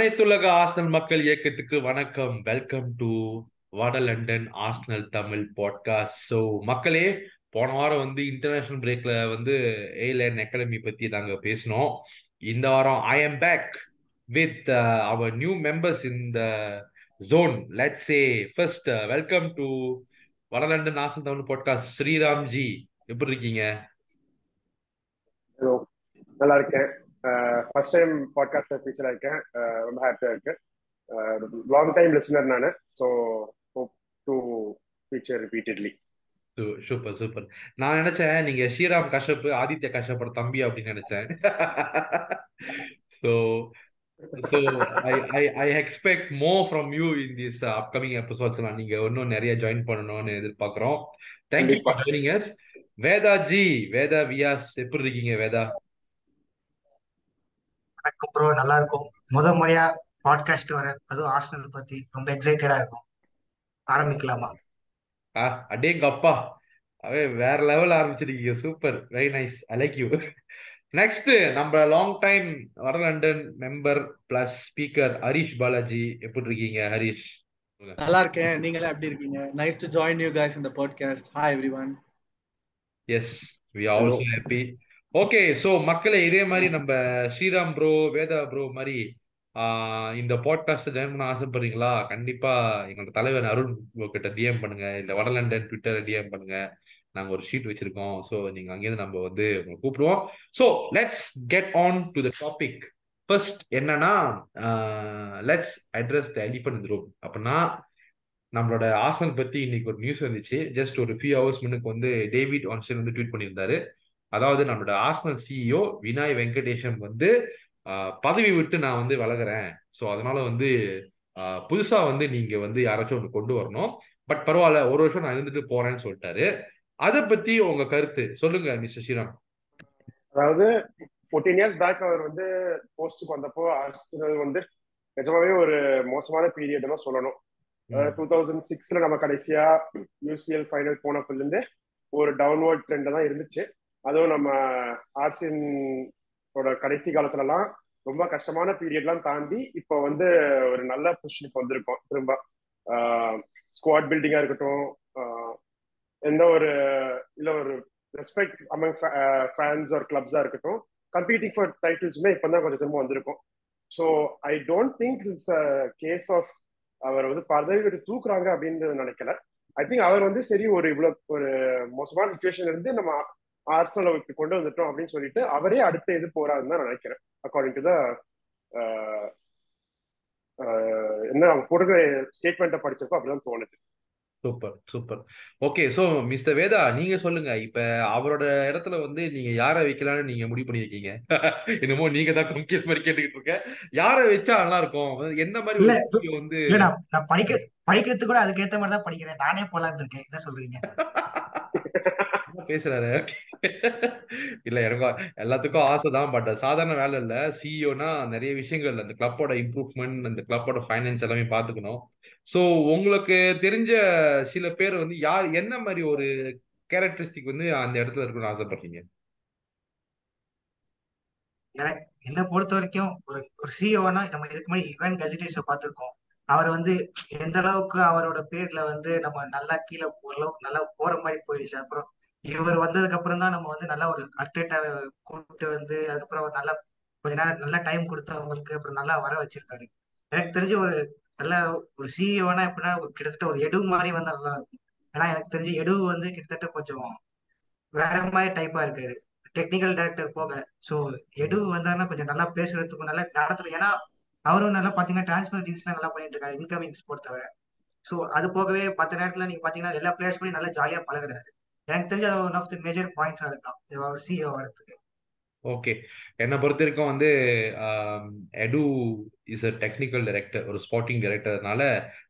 அனைத்துலக ஆஸ்னல் மக்கள் இயக்கத்துக்கு வணக்கம். வெல்கம் டு வட London Arsenal Tamil podcast so மக்களே போன வாரம் வந்து இன்டர்நேஷனல் பிரேக்ல வந்து ஏலைன் அகாடமி பத்தி நாங்க பேசினோம். இந்த வாரம் I am back with our new members in the zone let's say first welcome to வட London Arsenal Tamil podcast Sriram ji எப்படி இருக்கீங்க? ஹலோ நல்லா இருக்கேன். ஃபர்ஸ்ட் டைம் பாட்காஸ்ட்ல ஃபீச்சர் ஆயிருக்கேன். ரொம்ப ஹாப்பியா இருக்கு லாங் டைம் லிசனர் நான். So hope to feature repeatedly super super நான் நினைச்சேன் நீங்க ஸ்ரீராம் கஷ்யப் ஆதித்ய கஷ்யப்போட தம்பி அப்படின்னு நினைச்சேன். So so I I I expect more from you in this upcoming episodes நான் நீங்க இன்னும் நிறைய ஜாயின் பண்ணணும்னு எதிர்பார்க்குறோம். Thank you for joining us Veda ji Veda Vyas எப்படி இருக்கீங்க வேதா? வணக்கம் ப்ரோ நல்லா இருக்கும். முத முறையா பாட்காஸ்ட் வர அதுவும் ஆர்சனல் பத்தி ரொம்ப எக்ஸைட்டடா இருக்கும். ஆரம்பிக்கலாமா? ஆ அடேங்க அப்பா. அவே வேற level ஆரம்பிச்சிருக்கீங்க. Super very nice I like you next நம்ம லாங் டைம் வட London member plus speaker Harish Balaji எப்படி இருக்கீங்க ஹரிஷ் நல்லா இருக்கேன். நீங்களே எப்படி இருக்கீங்க? Nice to join you guys இந்த podcast hi everyone yes we also happy okay so மக்களை இதே மாதிரி நம்ம ஸ்ரீராம் ப்ரோ வேதா ப்ரோ மாதிரி இந்த பாட்காஸ்ட் ஜாயின் பண்ண ஆசைப்படுறீங்களா? கண்டிப்பா எங்களோட தலைவர் அருண் கிட்ட டிஎம் பண்ணுங்க. இந்த வடலண்டன் ட்விட்டர் டிஎம் பண்ணுங்க. நாங்க ஒரு ஷீட் வச்சிருக்கோம். ஸோ நீங்க அங்கேருந்து நம்ம வந்து உங்களை கூப்பிடுவோம். So let's get on to the topic first என்னன்னா let's address the elephant room அப்படின்னா நம்மளோட ஆசன் பத்தி இன்னைக்கு ஒரு நியூஸ் வந்துச்சு. ஜஸ்ட் ஒரு ஃபியூ ஹவர்ஸ் முன்னுக்கு வந்து டேவிட் ஆன்சன் வந்து ட்வீட் பண்ணியிருந்தாரு. அதாவது நம்மளோட ஆஸ்னல் சிஇஓ வினாய் வெங்கடேஷன் வந்து பதவி விட்டு நான் வந்து வளர்கிறேன் ஸோ அதனால வந்து புதுசா வந்து நீங்க வந்து யாராச்சும் ஒன்று கொண்டு வரணும். பட் பரவாயில்ல ஒரு வருஷம் நான் இருந்துட்டு போறேன்னு சொல்லிட்டாரு. அதை பத்தி உங்க கருத்து? சொல்லுங்க மிஸ்டர் ஸ்ரீராம். அதாவது ஃபோர்டீன் இயர்ஸ் பேக் அவர் வந்து போஸ்டுக்கு வந்தப்போ ஆர்சனல் வந்து நிஜமாவே ஒரு மோசமான பீரியட் தான் சொல்லணும். டூ தௌசண்ட் சிக்ஸ்ல நம்ம கடைசியா யூசிஎல் ஃபைனல் போனப்பல இருந்து ஒரு டவுன்வர்ட் ட்ரெண்ட் தான் இருந்துச்சு. அதுவும் நம்ம ஆர்சியனோட கடைசி காலத்துலலாம் ரொம்ப கஷ்டமான பீரியட்லாம் தாண்டி இப்போ வந்து ஒரு நல்ல பொசிஷனுக்கு வந்திருக்கோம். திரும்ப ஸ்குவாட் பில்டிங்கா இருக்கட்டும் எந்த ஒரு இல்ல ஒரு ரெஸ்பெக்ட் அமங் ஃபேன்ஸ் ஒரு கிளப்ஸா இருக்கட்டும் கம்பீட்டிங் ஃபார் டைட்டில்ஸுமே இப்போ தான் கொஞ்சம் திரும்ப வந்திருக்கும். So I don't think is case of அவர் வந்து பதவி விட்டு தூக்குறாங்க அப்படின்னு நினைக்கல. ஐ திங்க் அவர் வந்து சரி ஒரு இவ்வளோ ஒரு மோசமான சுச்சுவேஷன் இருந்து நம்ம ஆர்சனல் இப்படி கொண்டு வந்துட்டோம் அப்படின்னு சொல்லிட்டு அவரே அடுத்த இது போறாருன்னு தான் நினைக்கிறேன். அக்கார்டிங் டு த என்ன அவங்க போடுற ஸ்டேட்மெண்ட்டை படிச்சப்போ அப்படிதான் தோணுது. Super super okay so mister Veda நீங்க சொல்லுங்க. இப்ப அவரோட இடத்துல வந்து நீங்க யாரை வைக்கலாம்னு நீங்க முடிவு பண்ணிருக்கீங்க என்னமோ நீங்க தான் கம்கேஸ் மாதிரி கேட்டுக்கிட்டு இருக்க. யாரை வச்சா நல்லா இருக்கும்? எந்த மாதிரி வந்து நான் படிக்க படிக்கிறது கூட அதுக்கு ஏத்த மாதிரி தான் படிக்கிறேன். நானே போலான்னு இருக்கேன். என்ன சொல்றீங்க? பேசுறாரு. இல்ல எனக்கு எல்லாத்துக்கும் ஆசை தான் பட் சாதாரண வேலை இல்ல. சிஇஓனா நிறைய விஷயங்கள் அந்த கிளப்போட இம்ப்ரூவ்மெண்ட் அந்த கிளப்போட ஃபைனான்ஸ் எல்லாமே பாத்துக்கணும் சோ உங்களுக்கு தெரிஞ்ச சில பேர் வந்து யார் என்ன மாதிரி ஒரு கேரக்டரிஸ்டிக் வந்து அந்த இடத்துல இருக்கணும்னு ஆசைப்படுறீங்க? எனக்கு என்ன பொறுத்த வரைக்கும் ஒரு ஒரு சிஓனா நம்ம இதுக்கு முன்னாடி ஈவென்ட் கஜிடேஷன் அவர் வந்து எந்த அளவுக்கு அவரோட பீரியட்ல வந்து நம்ம நல்லா கீழே ஓரளவுக்கு நல்லா போற மாதிரி போயிடுச்சு. அப்புறம் இவர் வந்ததுக்கு அப்புறம் தான் நம்ம வந்து நல்லா ஒரு அர்டேட்டா கூப்பிட்டு வந்து அதுக்கப்புறம் அவர் நல்லா கொஞ்ச நேரம் நல்ல டைம் கொடுத்து அவங்களுக்கு அப்புறம் நல்லா வர வச்சிருக்காரு. எனக்கு தெரிஞ்சு ஒரு நல்ல ஒரு சிஇஓனா எப்படின்னா கிட்டத்தட்ட ஒரு எடு மாதிரி வந்தா நல்லா இருக்கும். ஏன்னா எனக்கு தெரிஞ்சு எடு வந்து கிட்டத்தட்ட கொஞ்சம் வேற மாதிரி டைப்பா இருக்காரு. டெக்னிக்கல் டைரக்டர் போக. ஸோ எடு வந்தாருன்னா கொஞ்சம் நல்லா பேசுறதுக்கும் நல்லா நடத்துல ஏன்னா அவரும் நல்லா பாத்தீங்கன்னா டிரான்ஸ்பர் டீல்ஸ்லாம் நல்லா பண்ணிட்டு இருக்காரு இன்கமிங் ஸ்போர்ட் தவிர. ஸோ அது போகவே மற்ற நேரத்துல நீங்க பாத்தீங்கன்னா எல்லா பிளேயர்ஸ் கூட நல்லா ஜாலியா பழகுறாரு. எனக்கு தெரிஞ்ச ஒன் ஆஃப் தி மேஜர் பாயிண்ட்ஸா இருக்கலாம் ஒரு சிஓ வரதுக்கு ஓகே என்னை பொறுத்த வரைக்கும் வந்து Edu is a technical director ஒரு ஸ்போர்ட்டிங் டைரக்டர்னால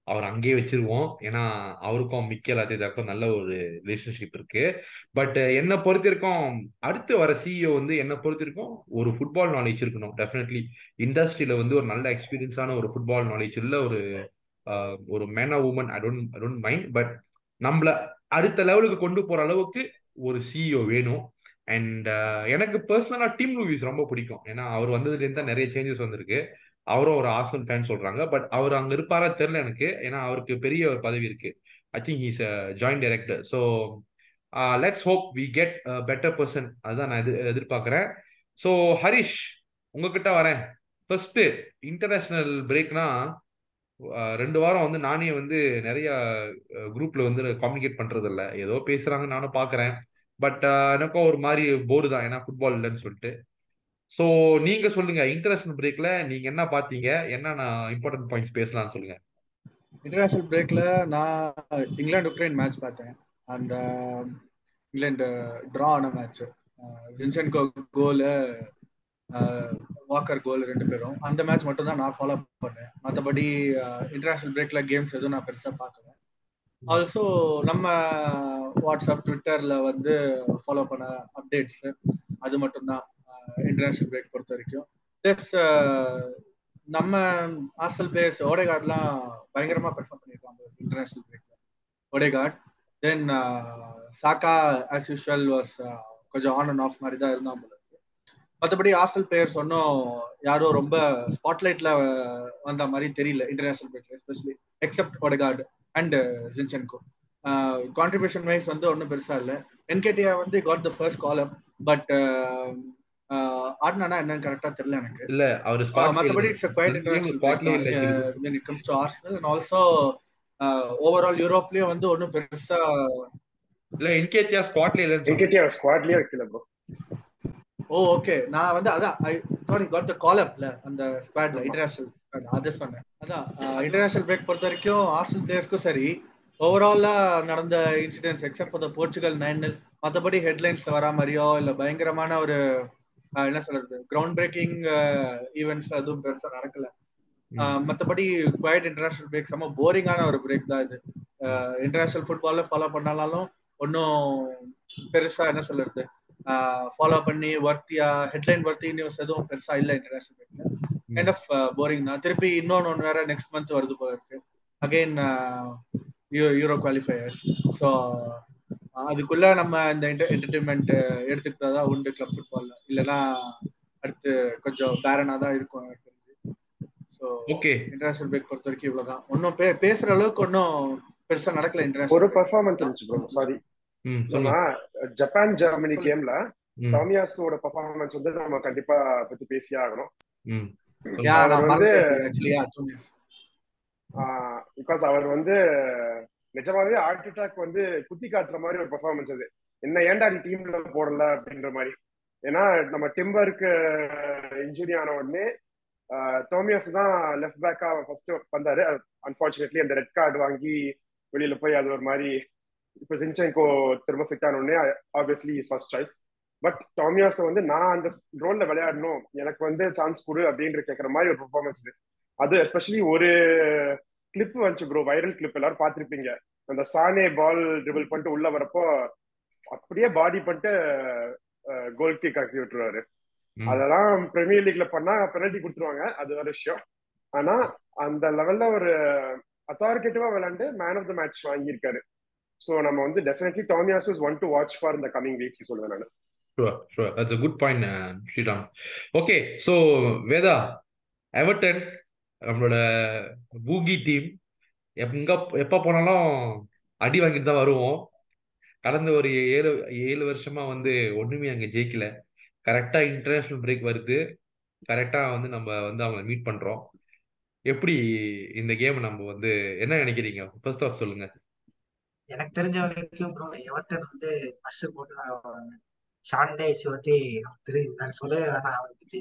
அவர் அங்கேயே வச்சிருவோம். ஏன்னா அவருக்கும் மிக்கல் அதேதாக்கும் நல்ல ஒரு ரிலேஷன்ஷிப் இருக்கு. பட் என்னை பொறுத்த வரைக்கும் அடுத்து வர சிஇஓ வந்து என்னை பொறுத்த வரைக்கும் ஒரு ஃபுட்பால் நாலேஜ் இருக்கணும். டெஃபினெட்லி இண்டஸ்ட்ரியில வந்து ஒரு நல்ல எக்ஸ்பீரியன்ஸான ஒரு ஃபுட்பால் நாலேஜ் உள்ள ஒரு ஒரு man of woman I don't I don't mind but நம்மள அடுத்த லெவலுக்கு கொண்டு போற அளவுக்கு ஒரு சிஇஓ வேணும். அண்ட் uh, எனக்கு பர்சனலா டீம் லூவிஸ் ரொம்ப பிடிக்கும். ஏன்னா அவர் வந்ததுலேருந்து தான் நிறைய சேஞ்சஸ் வந்திருக்கு. அவரும் ஒரு ஆசன் ஃபேன் சொல்றாங்க. பட் அவர் அங்க இருப்பாரா தெரியல எனக்கு. ஏன்னா அவருக்கு பெரிய ஒரு பதவி இருக்கு. I think is join director so let's hope we get better person அதுதான் நான் எதிர் எதிர்பார்க்குறேன். ஸோ ஹரிஷ் உங்ககிட்ட வரேன். ஃபர்ஸ்ட் இன்டர்நேஷனல் பிரேக்னா ரெண்டு வாரம் வந்து நானே வந்து நிறைய குரூப்ல வந்து கம்யூனிகேட் பண்றது இல்ல ஏதோ பேசுறாங்க நானும் பாக்குறேன் பட் எனக்கும் ஒரு மாதிரி போர்டு தான். ஏன்னா ஃபுட்பால் இல்லைன்னு சொல்லிட்டு. ஸோ நீங்க சொல்லுங்க. இன்டர்நேஷனல் பிரேக்ல நீங்க என்ன பாத்தீங்க என்னென்ன இம்பார்ட்டன்ட் பாயிண்ட்ஸ் பேசலாம்னு சொல்லுங்க. இன்டர்நேஷனல் பிரேக்ல நான் இங்கிலாந்து உக்ரைன் மேட்ச் பார்த்தேன். அந்த இங்கிலாந்து டிரா ஆன match Zinchenko goal Walker goal ரெண்டு பேரும். அந்த மேட்ச் மட்டும் தான் நான் ஃபாலோ பண்ணேன். மற்றபடி இன்டர்நேஷனல் பிரேக்ல கேம்ஸ் எதுவும் நான் பெருசாக பார்க்கல. ஆல்சோ நம்ம வாட்ஸ்அப் ட்விட்டர்ல வந்து ஃபாலோ பண்ண அப்டேட்ஸ் அது மட்டும்தான் இன்டர்நேஷனல் பிரேக் பொறுத்த வரைக்கும். ப்ளஸ் நம்ம ஹாஸ்டல் பிளேயர்ஸ் ஓடேகார்ட்லாம் பயங்கரமா பெர்ஃபார்ம் பண்ணியிருக்காங்க international பிரேக்ல Odegaard then Saka as usual was கொஞ்சம் ஆன் அண்ட் ஆஃப் மாதிரி தான் இருந்தான் போல. மற்றபடி ஹாஸ்டல் பிளேயர்ஸ் ஒன்றும் யாரும் ரொம்ப ஸ்பாட்லைட்ல வந்த மாதிரி தெரியல international பிரேக்ல especially except Odegaard and Zinchenko contribution wise வந்து ஒன்றும் பெருசா இல்லை. என்கேடியா வந்து got the first call up but ஆடினா என்னன்னு கரெக்டா தெரியல எனக்கு. இல்ல அவர் மத்தபடி it's international when it comes to Arsenal and also overall யூரோப்லயும் வந்து ஒன்னும் பெருசா இல்ல என்கேடியா ஸ்குவாட்ல இல்ல என்கேடியா ஸ்குவாட்லயே வைக்கல ப்ரோ ஓ ஓகே நான் வந்து அதான் ஐ காட் த கால் அப்ல அந்த ஸ்குவாட்ல இன்டர்நேஷனல் ஸ்குவாட் அது சொன்னேன். அதான் இன்டர்நேஷனல் பிரேக் பொறுத்த வரைக்கும் ஆர்சனல் பிளேயர்ஸ்க்கும் சரி ஓவராலா நடந்த incidents except for the Portugal nine மற்றபடி ஹெட்லைன்ஸ்ல வரா மாதிரியோ இல்ல பயங்கரமான ஒரு என்ன சொல்றது கிரவுண்ட் பிரேக்கிங் ஈவெண்ட்ஸ் அதுவும் பெருசா நடக்கல. மற்றபடி குவைட் இன்டர்நேஷனல் பிரேக் செம்ம போரிங்கான ஒரு பிரேக் தான் இது. இன்டர்நேஷனல் ஃபுட்பால்ல ஃபாலோ பண்ணாலும் ஒன்றும் பெருசா என்ன சொல்றது ஃபாலோ பண்ணி வர்த்தியா ஹெட்லைன் வர்த்தி நியூஸ் எதுவும் பெருசா இல்லை இன்டர்நேஷனல் பிரேக்ல கைண்ட் ஆஃப் போரிங் தான். திருப்பி இன்னொன்னு ஒன்று வேற நெக்ஸ்ட் மந்த் வருது போல இருக்கு. அகைன் யூரோ குவாலிஃபயர்ஸ் ஸோ அதுக்குள்ள நம்ம இந்த என்டர்டைன்மெண்ட் எடுத்துக்கிட்டா தான் உண்டு கிளப் ஃபுட்பால்ல இல்லைன்னா அடுத்து கொஞ்சம் பேரனா தான் இருக்கும் எனக்கு தெரிஞ்சு. ஸோ ஓகே இன்டர்நேஷனல் பிரேக் பொறுத்த வரைக்கும் இவ்வளவுதான். ஒன்றும் பே பேசுற அளவுக்கு ஒன்றும் பெருசா நடக்கல ஒரு இன்டர்நேஷனல் பெர்ஃபார்மன்ஸ் இருந்துச்சு ப்ரோ சாரி ஜப்பான் ஜெர்மனி. கேம்ல டாமியாஸோட பெர்ஃபார்மன்ஸ் வந்து நம்ம கண்டிப்பா பத்தி பேசியே ஆகணும். பிகாஸ் அவர் வந்து நிஜமாவே ஹார்ட் அட்டாக் வந்து குத்தி காட்டுற மாதிரி ஒரு பெர்ஃபார்மன்ஸ் அது. என்ன ஏன்டா நீ டீம்ல போடல அப்படின்ற மாதிரி. ஏன்னா நம்ம டிம்பருக்கு இன்ஜுரி ஆன உடனே தோமியாஸ் தான் லெஃப்ட் பேக்கா ஃபர்ஸ்ட் வந்தாரு. அன்பார்ச்சுனேட்லி அந்த ரெட் கார்டு வாங்கி வெளியில போய் அது ஒரு மாதிரி இப்போ சின்செங்கோ திரும்ப ஃபிட் ஆன உடனே obviously is first choice but Tomiyasu வந்து நான் அந்த ரோல்ல விளையாடணும். எனக்கு வந்து சான்ஸ் கொடு அப்படின்ற கேட்கற மாதிரி ஒரு பெர்ஃபார்மன்ஸ் இது. அது எஸ்பெஷலி ஒரு கிளிப் வந்துச்சு ப்ரோ வைரல் கிளிப் எல்லாரும் பார்த்திருப்பீங்க. அந்த சானே பால் ட்ரிபிள் பண்ணிட்டு உள்ள வரப்போ அப்படியே பாடி பண்ணிட்டு கோல் கிக் ஆக்கி விட்டுருவாரு. அதெல்லாம் பிரீமியர் லீக்ல பண்ணா பெனல்டி கொடுத்துருவாங்க. அது ஒரு விஷயம். ஆனா அந்த லெவல்ல ஒரு அத்தாரிட்டேட்டிவா விளையாண்டு மேன் ஆஃப் த மேட்ச் வாங்கியிருக்காரு. ஸோ நம்ம வந்து definitely Tomiyasu is one to watch for இந்த கமிங் வீக்ஸ் சொல்லுவேன் நான். Sure, sure. That's a good point Sriram okay so Veda Everton நம்மளோட பூகி டீம் எங்க எப்ப போனாலும் அடி வாங்கிட்டு தான் வருவோம். கடந்த ஒரு ஏழு ஏழு வருஷமா வந்து ஒண்ணுமே அங்க ஜெயிக்கல. கரெக்டா இன்டர்நேஷனல் பிரேக் வருது. கரெக்டா வந்து நம்ம வந்து அவங்கள மீட் பண்றோம். எப்படி இந்த கேம் நம்ம வந்து என்ன நினைக்கிறீங்க? ஃபர்ஸ்ட் ஆஃப் சொல்லுங்க. எனக்கு தெரிஞ்ச வரைக்கும் ப்ரோ எவர்டன் வந்து பஸ் போட்டு ஷாண்டேஸ் பத்தி நமக்கு நான் சொல்லவே வேணாம் அவரை பத்தி.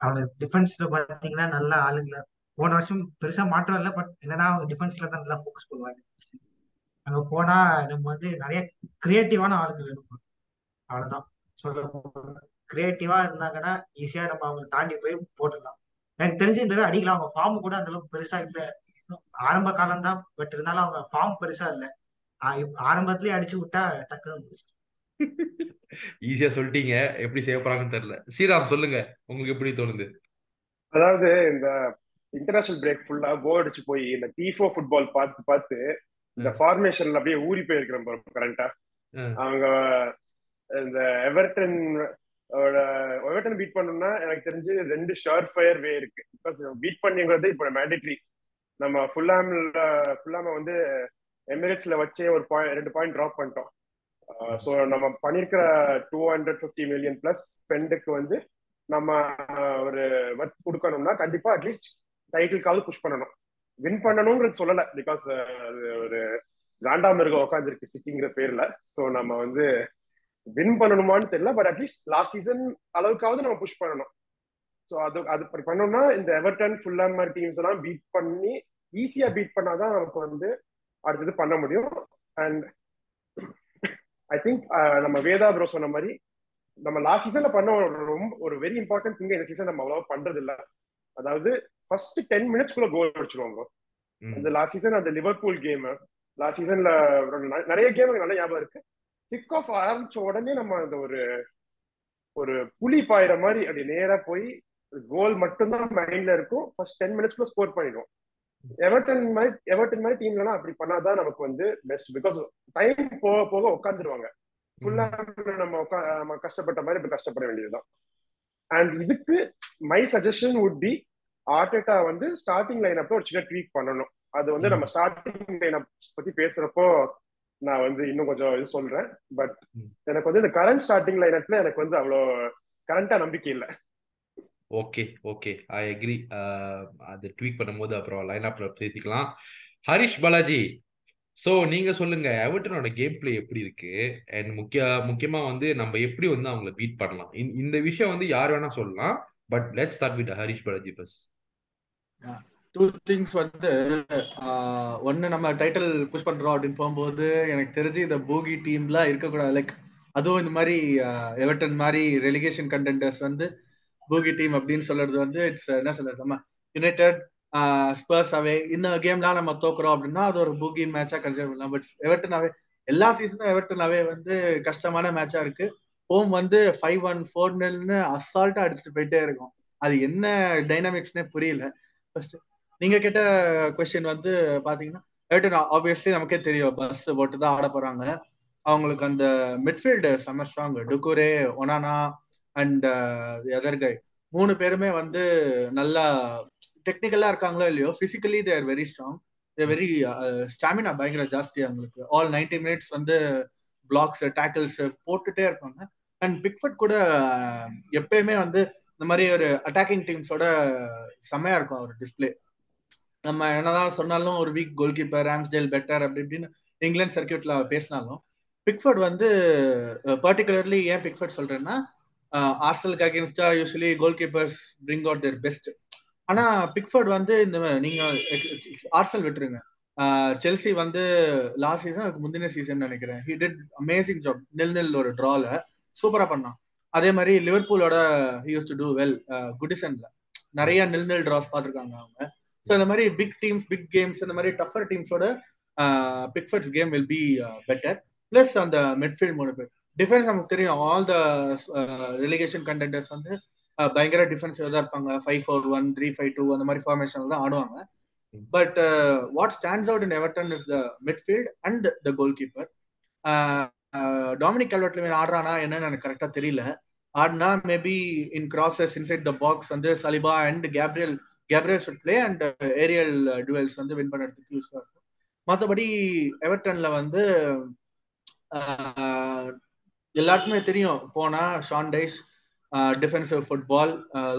அவங்க டிஃபென்ஸ்ல பாத்தீங்கன்னா நல்ல ஆளுங்கள போன வருஷம் பெருசா மாற்றம் இல்லை பட் என்னன்னா அவங்க டிஃபென்ஸ்ல தான் நல்லா ஃபோக்கஸ் பண்ணுவாங்க. அங்க போனா நம்ம வந்து நிறைய கிரியேட்டிவான ஆளுங்க வேணும் அவ்வளவுதான். சொல்ல கிரியேட்டிவா இருந்தாங்கன்னா ஈஸியா நம்ம அவங்களை தாண்டி போய் போட்டுடலாம். எனக்கு தெரிஞ்சு இந்த தடவை அடிக்கலாம் அவங்க ஃபார்ம் கூட அந்த அளவுக்கு பெருசா இல்லை. இன்னும் ஆரம்ப காலம் தான் பட் இருந்தாலும் அவங்க ஃபார்ம் பெருசா இல்லை. ஆரம்பத்திலேயே அடிச்சு விட்டா டக்குன்னு முடிச்சு ஈஸியா சொல்லிட்டீங்க. எப்படி செய்ய போறாங்கன்னு தெரியல. ஸ்ரீராம் சொல்லுங்க. உங்களுக்கு எப்படி தோணுது? அதாவது இந்த இன்டர்நேஷனல் பிரேக் ஃபுல்லா போர் அடிச்சு போய் இந்த டிஃபோ ஃபுட்பால் பார்த்து பார்த்து இந்த ஃபார்மேஷன்ல அப்படியே ஊறி போயிருக்கிறேன் கரண்டா. அவங்க இந்த எவர்டன் எவர்டன் பீட் பண்ணணும்னா எனக்கு தெரிஞ்சு ரெண்டு ஷார்ட் ஃபயர் வே இருக்கு. பிகாஸ் பீட் பண்ணிங்கிறது இப்போ மேண்டேட்ரி நம்ம ஃபுல்லாம்ல ஃபுல்லாம வந்து எமிரேட்ஸ்ல வச்சே ஒரு பாயிண்ட் ரெண்டு பாயிண்ட் ட்ராப் பண்ணிட்டோம். ஸோ நம்ம பண்ணிருக்கிற two hundred fifty million plus ஸ்பெண்டுக்கு வந்து நம்ம ஒரு ஒர்க் கொடுக்கணும்னா கண்டிப்பா அட்லீஸ்ட் டைட்டிலுக்காவது புஷ் பண்ணணும். வின் பண்ணணும்ன்றது சொல்லல பிகாஸ் அது ஒரு காண்டாம் மிருகம் உட்காந்துருக்கு சிட்டிங்கிற பேர்ல. ஸோ நம்ம வந்து வின் பண்ணணுமான்னு தெரியல but at least last season அளவுக்காவது நம்ம புஷ் பண்ணணும். ஸோ அது அது பண்ணோம்னா இந்த எவர்டன் ஃபுல்லாம் மாதிரி டீம்ஸ் எல்லாம் பீட் பண்ணி ஈஸியா பீட் பண்ணாதான் நமக்கு வந்து அடுத்தது பண்ண முடியும். அண்ட் ஐ திங்க் நம்ம வேதா ப்ரோ சொன்ன மாதிரி நம்ம லாஸ்ட் சீசன்ல பண்ண ஒரு ரொம்ப ஒரு வெரி இம்பார்ட்டன்ட் திங் இந்த சீசன் நம்ம அவ்வளவா பண்றது இல்ல அதாவது ஃபர்ஸ்ட் டென் மினிட்ஸ்க்குள்ள கோல் அடிச்சிருவோம் ப்ரோ அந்த லாஸ்ட் சீசன் அந்த லிவர்பூல் கேம் லாஸ்ட் சீசன்ல நிறைய கேம் நல்ல ஞாபகம் இருக்கு. கிக் ஆஃப் ஆரம்பிச்ச உடனே நம்ம அந்த ஒரு ஒரு புலி பாயிற மாதிரி அப்படி நேரா போய் கோல் மட்டும்தான் மைண்ட்ல இருக்கும். ஃபர்ஸ்ட் டென் மினிட்ஸ்க்குள்ள ஸ்கோர் பண்ணிடுவோம். எவர்டன் மாதிரி எவர்டன் மாதிரி டீம்லாம் அப்படி பண்ணாதான் நமக்கு வந்து பெஸ்ட் பிகாஸ் டைம் போக போக உட்காந்துருவாங்க ஃபுல்லா நம்ம உட்கா நம்ம கஷ்டப்பட்ட மாதிரி இப்ப கஷ்டப்பட வேண்டியதுதான். அண்ட் இதுக்கு my suggestion would be Arteta வந்து ஸ்டார்டிங் லைன் அப்போ ஒரு சின்ன ட்வீக் பண்ணணும். அது வந்து நம்ம ஸ்டார்டிங் லைன் பத்தி பேசுறப்போ நான் வந்து இன்னும் கொஞ்சம் இது சொல்றேன். பட் எனக்கு வந்து இந்த கரண்ட் ஸ்டார்டிங் லைன் எனக்கு வந்து அவ்வளோ கரண்டா நம்பிக்கை இல்லை. ஓகே ஓகே ஐ அக்ரி அது ட்வீட் பண்ணும்போது அப்புறம் லைன் அப்ல பேசிக்கலாம். ஹரிஷ் பாலாஜி ஸோ நீங்க சொல்லுங்க எவர்டனோட கேம் பிளே எப்படி இருக்கு? அண்ட் முக்கிய முக்கியமா வந்து நம்ம எப்படி வந்து அவங்கள பீட் பண்ணலாம்? இந்த விஷயம் வந்து யார் வேணா சொல்லலாம் but let start with Harish Balaji bus two things வந்து uh, ஒன்னு நம்ம டைட்டில் புஷ் பண்றோம் அப்படின்னு போகும்போது எனக்கு தெரிஞ்சு இந்த பூகி டீம்லாம் இருக்கக்கூடாது. லைக் அதுவும் இந்த மாதிரி uh, எவர்டன் மாதிரி ரெலிகேஷன் கண்டென்டர்ஸ் வந்து பூகி டீம் அப்படின்னு சொல்றது வந்து இட்ஸ் என்ன சொல்றது நம்ம யுனைடெட் ஸ்பர்ஸ் அவே இந்த கேம்லாம் நம்ம தோக்குறோம் அப்படின்னா அது ஒரு பூகி மேட்சா கன்சிடர் பண்ணலாம். பட் எவர்டனாவே எல்லா சீசனும் எவர்டனாவே வந்து கஷ்டமான மேட்சா இருக்கு. ஹோம் வந்து ஃபைவ் ஒன் ஃபோர் நெல்னு அசால்ட்டா அடிச்சுட்டு போயிட்டே இருக்கும். அது என்ன டைனாமிக்ஸ்னே புரியல. ஃபர்ஸ்ட் நீங்க கேட்ட கொஸ்டின் வந்து பாத்தீங்கன்னா எவர்டன் ஆப்வியஸ்லி நமக்கே தெரியும் பஸ் போட்டு தான் ஆட போறாங்க. அவங்களுக்கு அந்த மிட்ஃபீல்டு செம்ம strong Doucoure Onana and other guy மூணு பேருமே வந்து நல்லா டெக்னிக்கலா இருக்காங்களோ இல்லையோ physically they're very strong very stamina பயங்கர ஜாஸ்தி அவங்களுக்கு. ஆல் நைன்டி மினிட்ஸ் வந்து பிளாக்ஸ் டேக்கிள்ஸ் போட்டுட்டே இருப்பாங்க. அண்ட் பிக்ஃபட் கூட uh, எப்பயுமே வந்து இந்த மாதிரி ஒரு அட்டாக்கிங் டீம்ஸோட செம்மையா இருக்கும் அவர் டிஸ்பிளே நம்ம என்னதான் சொன்னாலும் ஒரு weak goalkeeper Ramsdale better அப்படி இப்படின்னு இங்கிலாந்து சர்க்கியூட்ல பேசினாலும் பிக்ஃபர்ட் வந்து uh, பர்டிகுலர்லி ஏன் பிக்ஃபர்ட் சொல்றேன்னா ஆர்சலுக்கு அகேன்ஸ்டா usually goalkeepers bring out their best ஆனா பிக்ஃபர்ட் வந்து இந்த நீங்க ஆர்சல் விட்டுருங்க. செல்சி வந்து லாஸ்ட் சீசன் அதுக்கு முந்தின சீசன் நினைக்கிறேன். ஹி டிட் அமேசிங் ஜாப் நெல் நில் ஒரு ட்ரால சூப்பரா பண்ணான். அதே மாதிரி லிவர்பூலோட யூஸ் டு டூ வெல் குடிசன்ல நிறைய நெல் நெல் ட்ராஸ் பார்த்துருக்காங்க அவங்க. ஸோ இந்த மாதிரி பிக் டீம்ஸ் பிக் கேம்ஸ் இந்த மாதிரி tougher டீம்ஸோட Pickford's game will be better plus அந்த மிட்ஃபீல்ட் மூணு பேர். டிஃபென்ஸ் நமக்கு தெரியும். ஆல் த ரெலிகேஷன் கண்டென்டர்ஸ் வந்து uh, பயங்கர டிஃபென்சிவ் தான் இருப்பாங்க. Five four one three five two அந்த மாதிரி ஃபார்மேஷன் தான் ஆடுவாங்க. But what stands out in Everton is the midfield and the goalkeeper Dominic கல்வெட்ல ஆடுறானா என்னன்னு எனக்கு கரெக்டா தெரியல. ஆடினா maybe in crosses inside the box வந்து Saliba and Gabriel Gabriel should play and aerial duels வந்து வின் பண்ணுறதுக்கு யூஸ்ஃபுல்லாக இருக்கும். மற்றபடி எவர்டன்ல வந்து uh, எல்லாருக்குமே தெரியும். போனா Sean Dyche defensive football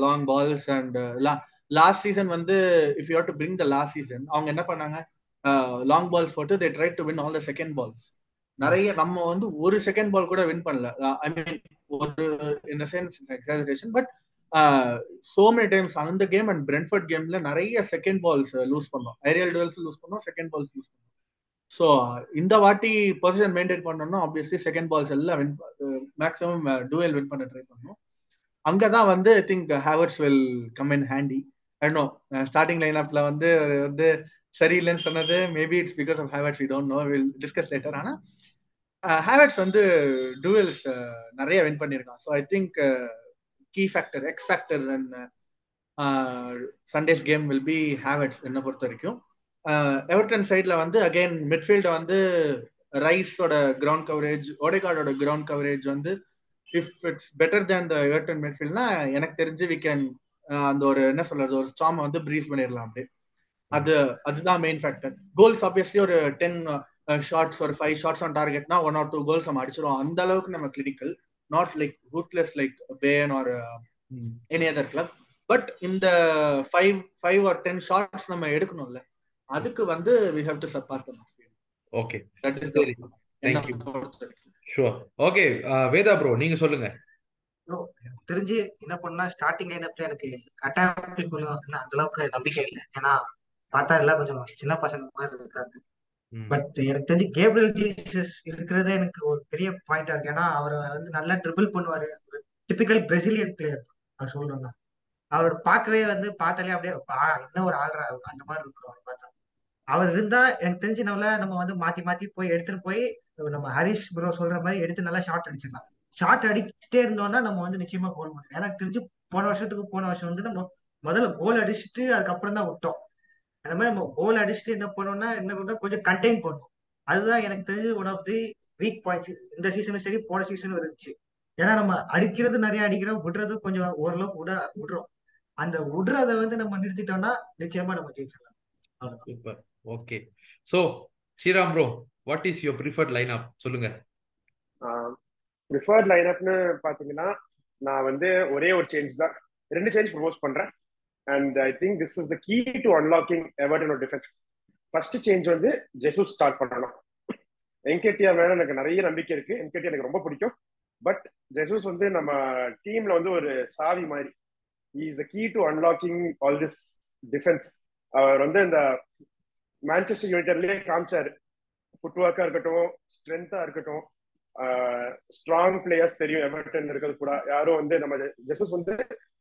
long balls and last season வந்து if you to bring the last season அவங்க என்ன பண்ணாங்க? லாங் பால்ஸ் போட்டு they try to win all the second balls நிறைய நம்ம வந்து ஒரு செகண்ட் பால் கூட வின் பண்ணல. ஐ மீன் ஒரு இந்த sense exaggeration but so many times அந்த கேம் அண்ட் பிரென்ஃபர்ட் கேம்ல நிறைய செகண்ட் பால்ஸ் லூஸ் பண்ணோம். ஏரியல் டுவெல்ஸ் லூஸ் பண்ணோம் செகண்ட் பால்ஸ் லூஸ் பண்ணோம். ஸோ இந்த வாட்டி பொசிஷன் மெயின்டைன் பண்ணோம்னா ஆப்வியஸ்லி செகண்ட் பால்ஸ் எல்லாம் வின் மேக்ஸிமம் டூவெல் வின் பண்ண ட்ரை பண்ணோம் அங்கதான் வந்து I think Havertz will come in handy no starting line அப்ல வந்து வந்து சரியில்லைன்னு சொன்னது maybe it's because of Havertz we don't know will discuss later ஆனா ஹேவர்ட்ஸ் வந்து டூவெல்ஸ் நிறைய வின் பண்ணியிருக்கான். So I think key factor X factor and Sunday's game will be Havertz என்ன பொறுத்த வரைக்கும். எவர்டன் சைட்ல வந்து அகைன் மிட்ஃபீல்ட வந்து ரைஸோட கிரவுண்ட் கவரேஜ் ஓடேகார்டோட கிரவுண்ட் கவரேஜ் வந்து if it's better than the Everton மிட்ஃபீல்ட்னா எனக்கு தெரிஞ்சு வி கேன் அந்த ஒரு என்ன சொல்றது ஒரு ஸ்டாம் வந்து ப்ரீஸ் பண்ணிடலாம் அப்படி அது அதுதான் மெயின் ஃபேக்டர் கோல்ஸ் ஆப்வியஸ்லி ஒரு டென் ஷார்ட்ஸ் ஒரு ஃபைவ் ஷார்ட்ஸ் ஆன் டார்கெட்னா ஒன் ஆர் டூ கோல்ஸ் நம்ம அடிச்சிருவோம். அந்த அளவுக்கு நம்ம clinical not like ruthless like Bayern or any other club but இந்த five five or ten shots நம்ம எடுக்கணும்ல. அதுக்கு வந்து we have to surpass the okay that is சரி Thank you. Sure okay Veda bro நீங்க சொல்லுங்க. ப்ரோ எனக்கு தெரிஞ்சு என்ன பண்ணா ஸ்டார்டிங் லைனப்ல எனக்கு அட்டாக்குள்ள அந்த அளவுக்கு நம்பிக்கை இல்லை. ஏன்னா பார்த்தா எல்லாம் கொஞ்சம் சின்ன பசங்க மாதிரி இருக்காங்க. பட் எனக்கு தெரிஞ்சு கேப்ரியல் ஜீசஸ் இருக்கிறது எனக்கு ஒரு பெரிய பாயிண்டா இருக்கு. ஏன்னா அவர் வந்து நல்லா ட்ரிபிள் பண்ணுவாரு. டிபிக்கல் பிரசிலியன் பிளேயர் அவர் சொல்லணும்னா அவர் பார்க்கவே வந்து பார்த்தாலே அப்படியே இன்னும் ஒரு ஆள்ரா அந்த மாதிரி இருக்கும். அவர் பார்த்தா. அவர் இருந்தா எனக்கு தெரிஞ்சு நம்மள நம்ம வந்து மாத்தி மாத்தி போய் எடுத்துட்டு போய் நம்ம ஹரிஷ் ப்ரோ சொல்ற மாதிரி எடுத்து நல்லா ஷார்ட் அடிச்சிடலாம். ஷார்ட் அடிச்சுட்டே இருந்தோம்னா நம்ம வந்து நிச்சயமா கோல் முடியும் எனக்கு தெரிஞ்சு போன வருஷத்துக்கு போன வருஷம் வந்து நம்ம முதல்ல கோல் அடிச்சுட்டு அதுக்கப்புறம் தான் விட்டோம். அந்த மாதிரி நம்ம கோல் அடிச்சுட்டு என்ன பண்ணோம்னா என்ன பண்ணோம் கொஞ்சம் கண்டெயின் பண்ணும். அதுதான் எனக்கு தெரிஞ்சு one of the weak points இந்த சீசனும் சரி போன சீசனும் இருந்துச்சு. ஏன்னா நம்ம அடிக்கிறது நிறைய அடிக்கிறோம் விடுறது கொஞ்சம் ஓரளவுக்கு விட விடுறோம். அந்த விடுறத வந்து நம்ம நிறுத்திட்டோம்னா நிச்சயமா நம்ம ஜெயிச்சிடலாம். அவ்வளவுதான். Okay so Sriram bro what is your preferred line up சொல்லுங்க ப்ரிஃபர்ட் லைனப்னு பாத்தீங்கன்னா நான் வந்து ஒரே ஒரு சேஞ்ச் தான். ரெண்டு சேஞ்ச் ப்ரொபோஸ் பண்றேன். And I think this is the key to unlocking எவர்டனோட defence first change வந்து ஜெசூஸ் ஸ்டார்ட் பண்ணணும். என்கேடிஆர் மேல எனக்கு நிறைய நம்பிக்கை இருக்கு. என்கேடி எனக்கு ரொம்ப பிடிக்கும். பட் ஜெசூஸ் வந்து நம்ம டீம்ல வந்து ஒரு சாவி மாதிரி. Is the key to unlocking all this defence அவர் வந்து இந்த மான்செஸ்டர் யுனைடெட்லயே காமிச்சாரு. ஃபுட்ஒர்க்கா இருக்கட்டும் ஸ்ட்ரென்த்தா இருக்கட்டும் ஸ்ட்ராங் பிளேயர்ஸ் தெரியும் எவர்டன் இருக்கிறது கூட. யாரும் வந்து நம்ம ஜெசஸ் வந்து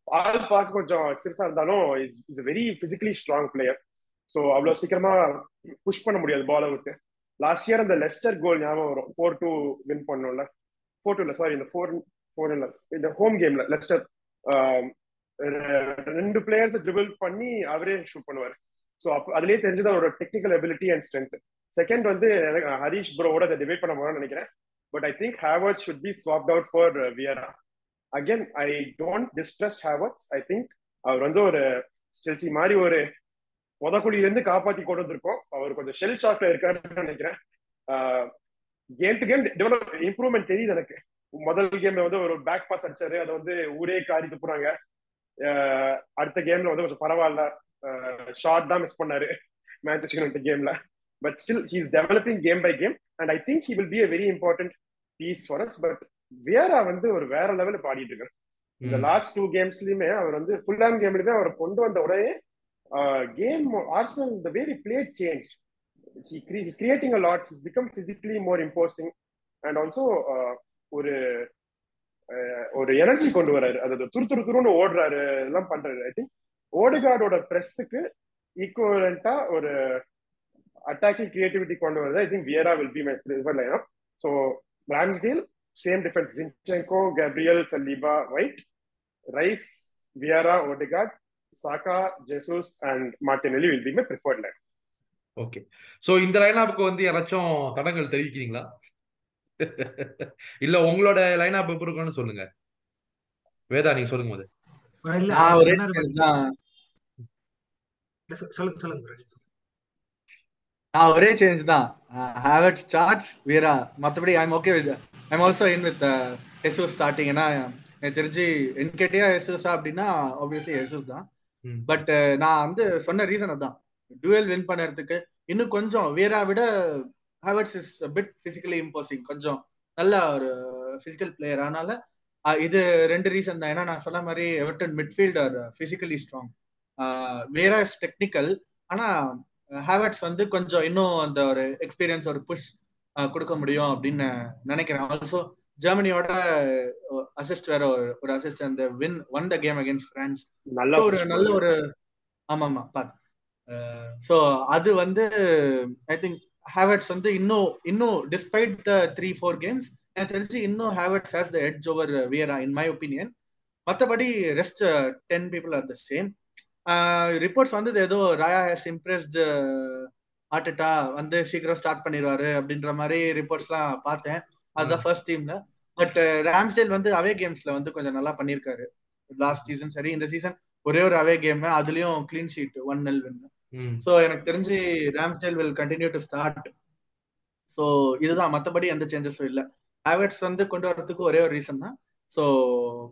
ஆள் பார்க்க கொஞ்சம் சிறுசா இருந்தாலும் is is very physically strong player so அவ்வளவு சீக்கிரமா புஷ் பண்ண முடியாது பால் அவுட்டு லாஸ்ட் இயர் அந்த லெஸ்டர் கோல் ஞாபகம் வரும். ஃபோர் டூ வின் பண்ணோம்ல. ஃபோர் டூ இல்ல சாரி இந்த ஃபோர் ஃபோர் இல்ல. இந்த ஹோம் கேம்ல லெஸ்டர் ரெண்டு பிளேயர்ஸ் ட்ரிபிள் பண்ணி அவரே ஷூட் பண்ணுவார். ஸோ அப்போ அதுலேயே தெரிஞ்சது அவரோட technical ability and strength second வந்து ஹரீஷ் ஹரிஷ் ப்ரோவோட அதை டிபேட் பண்ண போறோம்னு நினைக்கிறேன். But I think Havertz should be swapped out for Vieira again I don't distrust Havertz I think அவர் வந்து ஒரு செல்சி மாதிரி ஒரு உதக்குழியில இருந்து காப்பாத்தி கொண்டு வந்திருக்கோம். அவர் கொஞ்சம் ஷெல் ஷாக்ல இருக்காருன்னு நினைக்கிறேன். Game to game develop improvement தெரியுது எனக்கு. முதல் கேம்ல வந்து ஒரு பேக் பாஸ் அடிச்சாரு. அதை வந்து ஊரே காரி துப்புறாங்க அடுத்த கேம்ல வந்து கொஞ்சம் பரவாயில்ல. ஷார்ட் தான் மிஸ் பண்ணாரு மேன்செஸ்டர் யுனைடெட் கேம்ல but still he's developing game by game and I think he will be a very important piece for us but Vieira வந்து ஒரு வேற லெவலில் பாடிட்டு இருக்காரு. இந்த லாஸ்ட் டூ கேம்ஸ்லயுமே அவர் வந்து ஃபுல் ஆம் கேம்லயுமே அவரை கொண்டு வந்த உடனே game Arsenal the very played change his creating a lot his become physically more imposing and also ஒரு ஒரு எனர்ஜி கொண்டு வராரு அது துரு துரு துருன்னு ஓடுறாரு எல்லாம் பண்றாரு. ஐ திங்க் ஓடுகார்டோட ப்ரெஸ்ஸுக்கு ஈக்குவலண்டா ஒரு அட்டாக்கிங் கிரியேட்டிவிட்டி கொண்டு வருது I think Vieira will be my prefer line up so Ramsdale same defence Zinchenko Gabriel Saliba White Rice Vieira Odegaard Saka Jesus and Martinelli will be my preferred line okay so இந்த லைனாப்புக்கு வந்து யாராச்சும் தடங்கள் தெரிவிக்கிறீங்களா? இல்ல உங்களோட லைனாப் எப்படி இருக்குன்னு சொல்லுங்க. வேதா நீங்க சொல்லுங்க போது இல்ல நான் அவர் ஒரே சொன்னாரு change பாத்தீங்களா? தான் இல்ல, சொ- சொல்லுங்க சொல்லுங்க. நான் ஒரே சேஞ்ச் தான். ஹேவர்ட் ஸ்டார்ட்ஸ் வீரா மற்றபடி I'm okay with I'm also in with Jesus starting ஏன்னா எனக்கு தெரிஞ்சு என்கிட்டயா எஸ்யூஸா அப்படின்னா ஆப்வியஸ்லி எஸ்யூஸ் தான். பட் நான் வந்து சொன்ன ரீசன் அதான். டுவெல் வின் பண்ணறதுக்கு இன்னும் கொஞ்சம் வீரா விட Havertz is bit physically imposing கொஞ்சம் நல்ல ஒரு பிசிக்கல் பிளேயர் அதனால இது ரெண்டு ரீசன் தான். ஏன்னா நான் சொன்ன மாதிரி Everton midfielder physically strong is technical ஆனா ஹேவர்ட்ஸ் வந்து கொஞ்சம் இன்னும் அந்த ஒரு எக்ஸ்பீரியன்ஸ் ஒரு புஷ் கொடுக்க முடியும் அப்படின்னு நினைக்கிறேன். ஆல்சோ ஜெர்மனியோட அசிஸ்ட் வேற ஒரு அசிஸ்ட் அந்த win on the game against France நல்ல ஒரு நல்ல ஒரு ஆமா ஆமா பாத்து சோ அது வந்து ஐ திங்க் ஹேவர்ட்ஸ் வந்து இன்னும் இன்னும் despite the three four games எனக்கு தெரிஞ்சு இன்னும் Havertz has the edge over Vieira in my opinion மற்றபடி rest ten people are the same reports வந்து ஏதோ ராயா ஹேஸ் இம்ப்ரெஸ்ட் ஆர்டெட்டா வந்து சீக்கிரம் ஸ்டார்ட் பண்ணிடுவாரு அப்படின்ற மாதிரி ரிப்போர்ட்ஸ்லாம் பார்த்தேன். அதுதான் ஃபர்ஸ்ட் டீம்ல பட் ராம்ஸ்டேல் வந்து அவே கேம்ஸ்ல வந்து கொஞ்சம் நல்லா பண்ணியிருக்காரு. லாஸ்ட் சீசன் சரி இந்த சீசன் ஒரே ஒரு அவே கேம் அதுலயும் clean sheet one nil win so எனக்கு தெரிஞ்சு Ramsdale will continue to start so இதுதான். மற்றபடி எந்த சேஞ்சஸும் இல்லை. ஹேவர்ட்ஸ் வந்து கொண்டு வரதுக்கு ஒரே ஒரு ரீசன் தான் ஸோ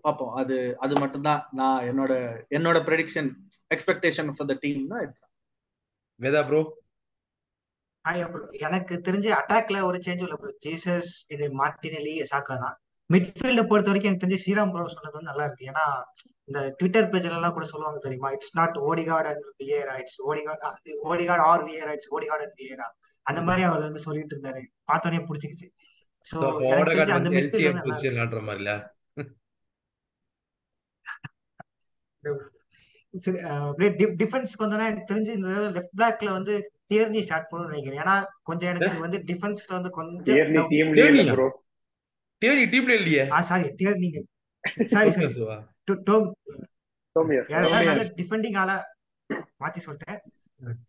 பார்ப்போம் அது அது மட்டும்தான் நான் என்னோட என்னோட prediction expectation for the team தான் இதுதான் வேதா ப்ரோ. எனக்கு தெரிஞ்சு அட்டாக்ல ஒரு சேஞ்ச் இல்ல ப்ரோ ஜீசஸ் இது மார்டினெலி சாக்கா தான். மிட்ஃபீல்ட பொறுத்த வரைக்கும் எனக்கு தெரிஞ்சு ஸ்ரீராம் ப்ரோ சொன்னது வந்து நல்லா இருக்கு. ஏன்னா இந்த ட்விட்டர் பேஜ்ல எல்லாம் கூட சொல்லுவாங்க தெரியுமா? It's not Odegaard and Vieira it's Odegaard Odegaard or Vieira it's Odegaard and Vieira அந்த மாதிரி அவர் வந்து சொல்லிட்டு இருந்தாரு. பார்த்தோன்னே பிடிச்சிக்கிச்சு. சோ அந்த மிட்ஃபீல்ட் நல்லா பொசிஷன் ஆடுற மாதிரில இருக்கு சரி அப்படியே டிஃபென்ஸ்க்கு வந்தோன்னா எனக்கு தெரிஞ்சு இந்த லெஃப்ட் பேக்ல வந்து டியர்னி ஸ்டார்ட் பண்ணணும்னு நினைக்கிறேன். ஏன்னா கொஞ்சம் எனக்கு வந்து டிஃபென்ஸ்ல வந்து கொஞ்சம் டியர்னி டீம்ல இல்லையே? ஆ sorry sorry sorry Tom. Tomiyasu. யாராவது நல்ல டோமியாஸ். டிஃபெண்டிங் ஆளா? மாத்தி சொல்லிட்டேன்.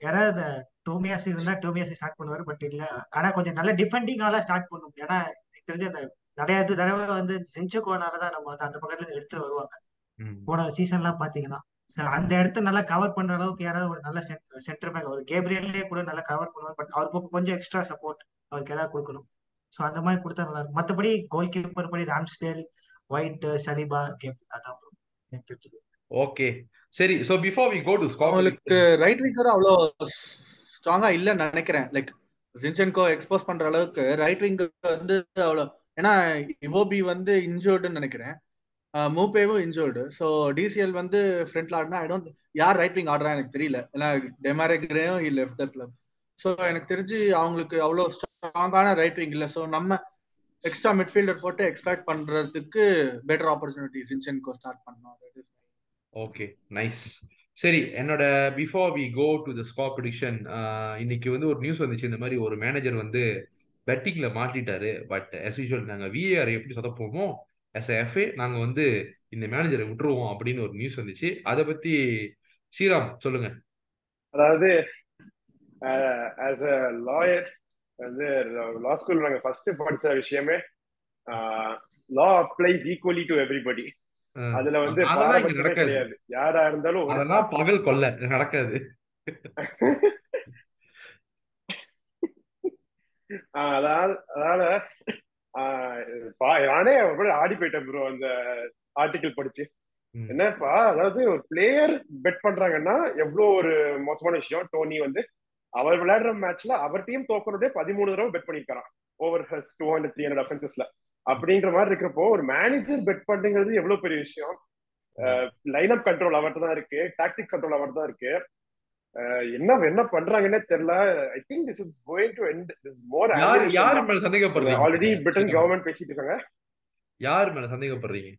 யாராவது டோமியாஸ் இருந்தா டோமியாஸ் ஸ்டார்ட் பண்ணுவாரு பட் இல்ல. ஆனா கொஞ்சம் நல்ல டிஃபெண்டிங் ஆளா ஸ்டார்ட் பண்ணும் ஏன்னா எனக்கு தெரிஞ்ச அந்த நிறைய தடவை வந்து செஞ்சோகோனால தான் நம்ம வந்து அந்த பக்கத்துல இருந்து எடுத்துட்டு வருவாங்க. போன சீசன்லாம் பாத்தீங்கன்னா So, அந்த இடத்த நல்லா கவர் பண்ற அளவுக்கு யாராவது ஒரு நல்ல சென்டர் பேக் ஒரு கேப்ரியல்லே கூட நல்லா கவர் பண்ணுவார் பட் அவர் பக்கம் கொஞ்சம் எக்ஸ்ட்ரா சப்போர்ட் அவருக்கு ஏதாவது கொடுக்கணும். ஸோ அந்த மாதிரி கொடுத்தா நல்லா இருக்கும். மற்றபடி கோல் கீப்பர் படி ராம்ஸ்டேல் ஒயிட் சலிபா கேப் அதான் bro. எனக்கு தெரிஞ்சது. ஓகே சரி so before we go to scab அவங்களுக்கு ரைட் விங்கர் அவ்வளோ ஸ்ட்ராங்கா இல்லைன்னு நினைக்கிறேன். லைக் ஜின்சென்கோ எக்ஸ்போஸ் பண்ற அளவுக்கு ரைட் விங் வந்து அவ்வளோ ஏன்னா இவோபி வந்து இன்ஜோர்டுன்னு நினைக்கிறேன். மூப்பேவும் இன்ஜோர்டு ஸோ டிசிஎல் வந்து ஃப்ரண்ட்ல ஆடினா ஐ டோன்ட் யார் ரைட் விங் ஆடுறா எனக்கு தெரியல. ஏன்னா டெமாரேக்ரேயும் he left the club so எனக்கு தெரிஞ்சு அவங்களுக்கு அவ்வளோ ஸ்ட்ராங்கான ரைட் விங் இல்லை. ஸோ நம்ம எக்ஸ்ட்ரா மிட்ஃபீல்டர் போட்டு எக்ஸ்பெக்ட் பண்றதுக்கு பெட்டர் ஆப்பர்ச்சுனிட்டி சின்சென்கோ ஸ்டார்ட் பண்ணோம். ஓகே நைஸ் சரி என்னோட before we go to the scope prediction இன்னைக்கு வந்து ஒரு நியூஸ் வந்துச்சு. இந்த மாதிரி ஒரு மேனேஜர் வந்து பெட்டிங்ல மாட்டிட்டாரு. பட் எஸ் யூஷுவல் நாங்க விஏஆர் எப்படி சொதப்போமோ a எஃப்ஏ நாங்க வந்து இந்த மேனேஜரை விட்டுருவோம் அப்படின்னு ஒரு நியூஸ் வந்துச்சு. அதை பத்தி ஸ்ரீராம் சொல்லுங்க. அதாவது ஆஸ் அ லாயர் வந்து லா ஸ்கூல் நாங்க ஃபர்ஸ்ட் படிச்ச விஷயமே law applies equally to everybody அதுல வந்து கிடையாது. யாரா இருந்தாலும் அதெல்லாம் பகல் கொல்ல நடக்காது. அதாவது பா- நானே ஆடி போயிட்டேன் ப்ரோ அந்த ஆர்டிகிள் படிச்சு. என்னப்பா அதாவது ஒரு பிளேயர் பெட் பண்றாங்கன்னா எவ்வளவு ஒரு மோசமான விஷயம். டோனி வந்து அவர் விளையாடுற மேட்ச்ல அவர் டீம் தோக்கணுடைய பதிமூணு தடவை bet பண்ணிருக்காராம் over has two hundred three hundred அஃபென்சஸ்ல அப்படின்ற மாதிரி இருக்கிறப்போ ஒரு மேனேஜர் பெட் பண்ணுங்கிறது எவ்வளவு பெரிய விஷயம்? லைன் அப் கண்ட்ரோல் அவர்கிட்ட தான் இருக்கு டாக்டிக் கண்ட்ரோல் அவர்கிட்ட தான் இருக்கு. என்ன என்ன பண்றாங்கன்னே தெரியல. I think this is going to end this more யார் யார் மேல சந்தேகப்படுறீங்க? ஆல்ரெடி பிரிட்டன் கவர்மெண்ட் பேசிட்டு இருக்காங்க யார் மேல சந்தேகப்படுறீங்க?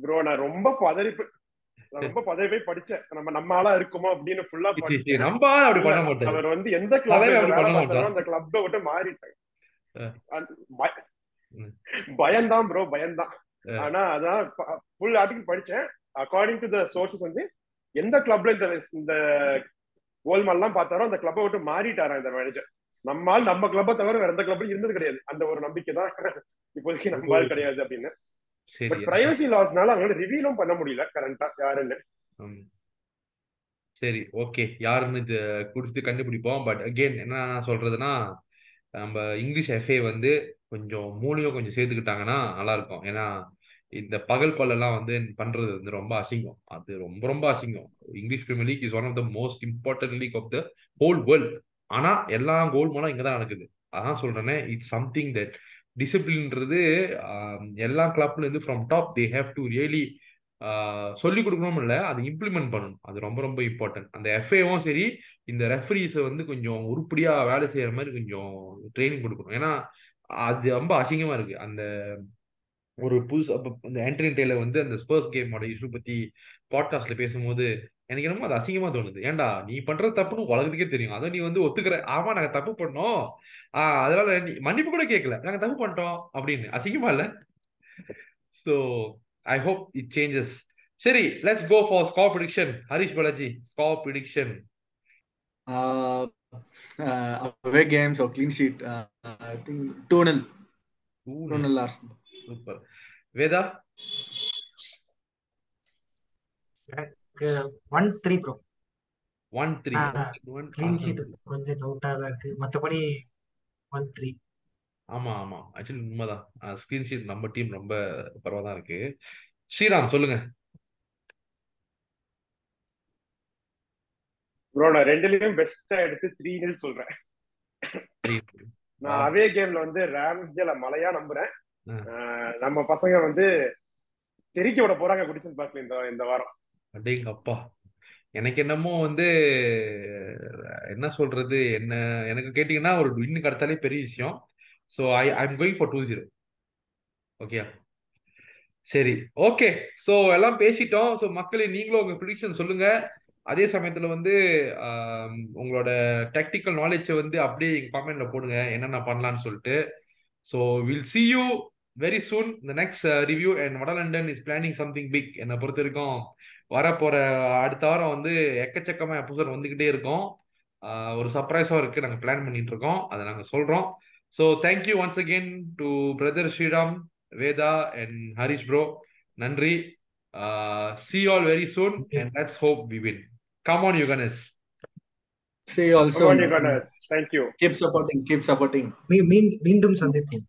ப்ரோ நான் ரொம்ப பதறி போய்- நான் ரொம்ப பதறி போய் படிச்சேன். நம்ம நம்ம ஆளா இருக்குமோ அப்படின்னு ஃபுல்லா படிச்சேன். நம்ம ஆள் அப்படி பண்ண மாட்டாரு அவர் வந்து எந்த கிளப்ல மாட்டார். அந்த கிளப்பை விட்டு மாறிட்டாங்க. பயம்தான் ப்ரோ பயம்தான். ஆனா அதான் ஃபுல் ஆர்டிகல் படிச்சேன். அக்கார்டிங் டு த சோர்சஸ் வந்து எந்த கிளப்ல இந்த இந்த கோல்மால்லாம் பார்த்தாரோ அந்த கிளப்பை விட்டு மாறிட்டாரா இந்த மேனேஜர் நம்மால் நம்ம கிளப்பை தவிர வேற எந்த கிளப்ல இருந்தது கிடையாது. அந்த ஒரு நம்பிக்கை தான் இப்போதைக்கு நம்மால் கிடையாது அப்படின்னு. பட் பிரைவசி லாஸ்னால அவங்களால ரிவீலும் பண்ண முடியல கரண்டா யாருன்னு. சரி ஓகே யாருன்னு இது குறித்து கண்டுபிடிப்போம். பட் அகெயின் என்ன நான் சொல்றதுன்னா நம்ம இங்கிலீஷ் எஃப்ஏ வந்து கொஞ்சம் மூலியம் கொஞ்சம் சேர்த்துக்கிட்டாங்கன்னா நல்லா இருக்கும். ஏன்னா இந்த பகல் கொள்ளெல்லாம் வந்து பண்றது வந்து ரொம்ப அசிங்கம். அது ரொம்ப ரொம்ப அசிங்கம். English Premier League is one of the most important league of the whole world ஆனா எல்லா கோல் மூலம் இங்க தான் நடக்குது. அதான் சொல்றேனே இட்ஸ் சம்திங் தட் டிசிப்ளின்றது எல்லா கிளப்ல இருந்து from top they have to really சொல்லி கொடுக்கணும் இல்ல அதை இம்ப்ளிமெண்ட் பண்ணணும். அது ரொம்ப ரொம்ப இம்பார்ட்டன்ட் அந்த எஃப்ஏவும் சரி இந்த ரெஃபரிஸை வந்து கொஞ்சம் உருப்படியா வேலை செய்யற மாதிரி கொஞ்சம் ட்ரைனிங் கொடுக்கணும். ஏன்னா அது ரொம்ப அசிங்கமா இருக்கு. அந்த ஒரு புதுசு அப்ப இந்த ஆண்டனி டேலர் வந்து அந்த ஸ்பர்ஸ் கேமோட இஷ்யூ பத்தி பாட்காஸ்ட்ல பேசும்போது எனக்கு என்னமோ அது அசிங்கமா தோணுது. ஏன்டா நீ பண்றது தப்புன்னு உலகத்துக்கே தெரியும். அதை நீ வந்து ஒத்துக்கிற. ஆமா நாங்க தப்பு பண்ணோம். ஆஹ் அதனால நீ மன்னிப்பு கூட கேட்கல நாங்க தப்பு பண்ணிட்டோம் அப்படின்னு. அசிங்கமா இல்ல? So I hope it changes சரி let's go for score prediction Harish Balaji score prediction away games or clean sheet. Uh, I think 2 0. 2 0 Arsenal. Super Vedha one three bro one three one clean sheet கொஞ்சம் டவுட்டா தான் இருக்கு. மற்றபடி one three ஆமா ஆமா. Actually உண்மைதான். Screen sheet நம்ம team ரொம்ப பரவாயில்ல தான் இருக்கு. ஸ்ரீராம் சொல்லுங்க. ப்ரோ நான் ரெண்டுலயும் பெஸ்டா எடுத்து த்ரீ நில் சொல்றேன். Three. நான். அதே கேம்ல வந்து ராம்ஸ்டேல மலையா நம்புறேன். நம்ம பசங்க வந்து தெறிக்க விட போறாங்க குடிசன் பார்க்கல இந்த இந்த வாரம். அடேங்க அப்பா எனக்கு என்னமோ வந்து என்ன சொல்றது என்ன எனக்கு கேட்டீங்கன்னா ஒரு வின் கிடைச்சாலே பெரிய விஷயம். So I I'm going for two zero okay சரி ஓகே ஸோ எல்லாம் பேசிட்டோம். ஸோ மக்களே நீங்களும் உங்க ப்ரிடிக்ஷன் சொல்லுங்க. அதே சமயத்துல வந்து உங்களோட டெக்னிக்கல் நாலேஜை வந்து அப்படியே கமெண்ட்ல போடுங்க. என்னென்ன பண்ணலாம்னு சொல்லிட்டு. So will see you very soon the next review and வடலண்டன் is planning something big என்னை பொறுத்த வரைக்கும் வரப்போற அடுத்த வாரம் வந்து எக்கச்சக்கமா எபிசோட் வந்துகிட்டே இருக்கும். ஒரு சர்ப்ரைஸாக இருக்கு. நாங்கள் பிளான் பண்ணிட்டு இருக்கோம். அதை நாங்கள் சொல்றோம். So thank you once again to brother Sriram Vedha and Harish bro நன்றி. See all very soon and let's hope we win come on you gunners See you also. Thank you Keep supporting, keep supporting. மீண்டும் சந்திப்போம்.